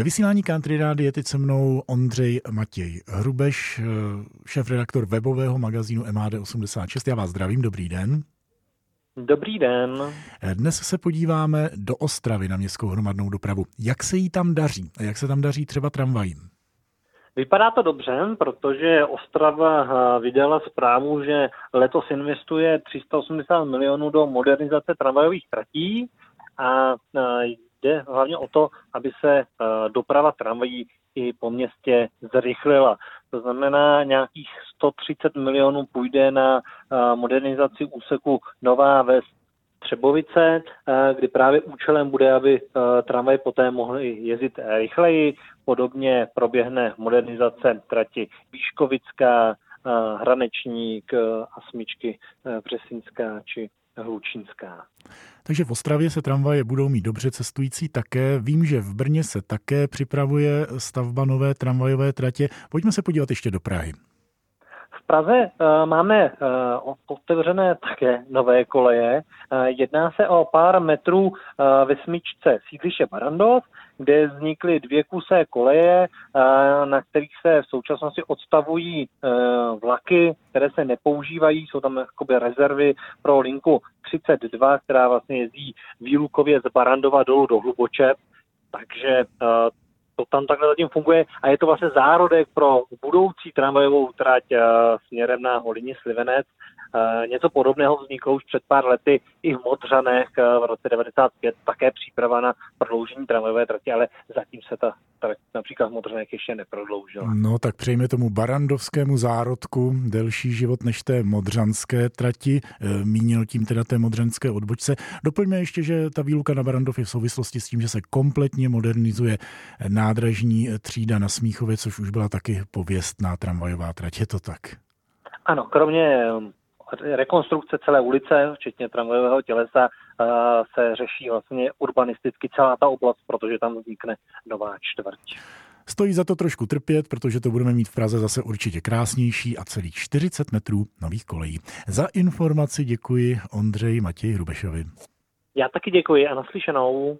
Ve vysílání Country Rády je teď se mnou Ondřej Matěj Hrubeš, šéf-redaktor webového magazínu MAD86. Já vás zdravím, dobrý den. Dobrý den. Dnes se podíváme do Ostravy na městskou hromadnou dopravu. Jak se jí tam daří a jak se tam daří třeba tramvajím? Vypadá to dobře, protože Ostrava eh, vydala zprávu, že letos investuje 380 milionů do modernizace tramvajových tratí a eh, jde hlavně o to, aby se eh, doprava tramvají i po městě zrychlila. To znamená, nějakých 130 milionů půjde na modernizaci úseku Nová Ves Třebovice, kdy právě účelem bude, aby tramvaj poté mohly jezdit rychleji. Podobně proběhne modernizace trati Výškovická, Hranečník a smyčky Břesinská či Hlučínská. Takže v Ostravě se tramvaje budou mít dobře cestující také. Vím, že v Brně se také připravuje stavba nové tramvajové tratě. Pojďme se podívat ještě do Prahy. Praze uh, máme uh, otevřené také nové koleje. Uh, jedná se o pár metrů ve smyčce sídliště Barandos, kde vznikly dvě kusé koleje, na kterých se v současnosti odstavují vlaky, které se nepoužívají. Jsou tam jakoby rezervy pro linku 32, která vlastně jezdí výlukově z Barandova dolů do Hluboče. Takže to tam takhle zatím funguje a je to vlastně zárodek pro budoucí tramvajovou trať uh, směrem na Holině Slivenec. Uh, něco podobného vzniklo už před pár lety i v Modřanech uh, v roce 95, také příprava na prodloužení tramvajové trati, ale zatím se ta například v Modřanech ještě neprodloužila. No tak přejme tomu barandovskému zárodku delší život než té modřanské trati, mínil tím teda té modřanské odbočce. Doplňme ještě, že ta výluka na Barandov je v souvislosti s tím, že se kompletně modernizuje nádražní třída na Smíchově, což už byla taky pověstná tramvajová trať. Je to tak? Ano, kromě rekonstrukce celé ulice, včetně tramvajového tělesa, uh, se řeší vlastně urbanisticky celá ta oblast, protože tam vznikne nová čtvrť. Stojí za to trošku trpět, protože to budeme mít v Praze zase určitě krásnější a celých 40 metrů nových kolejí. Za informaci děkuji Ondřej Matěj Hrubešovi. Já taky děkuji a naslyšenou.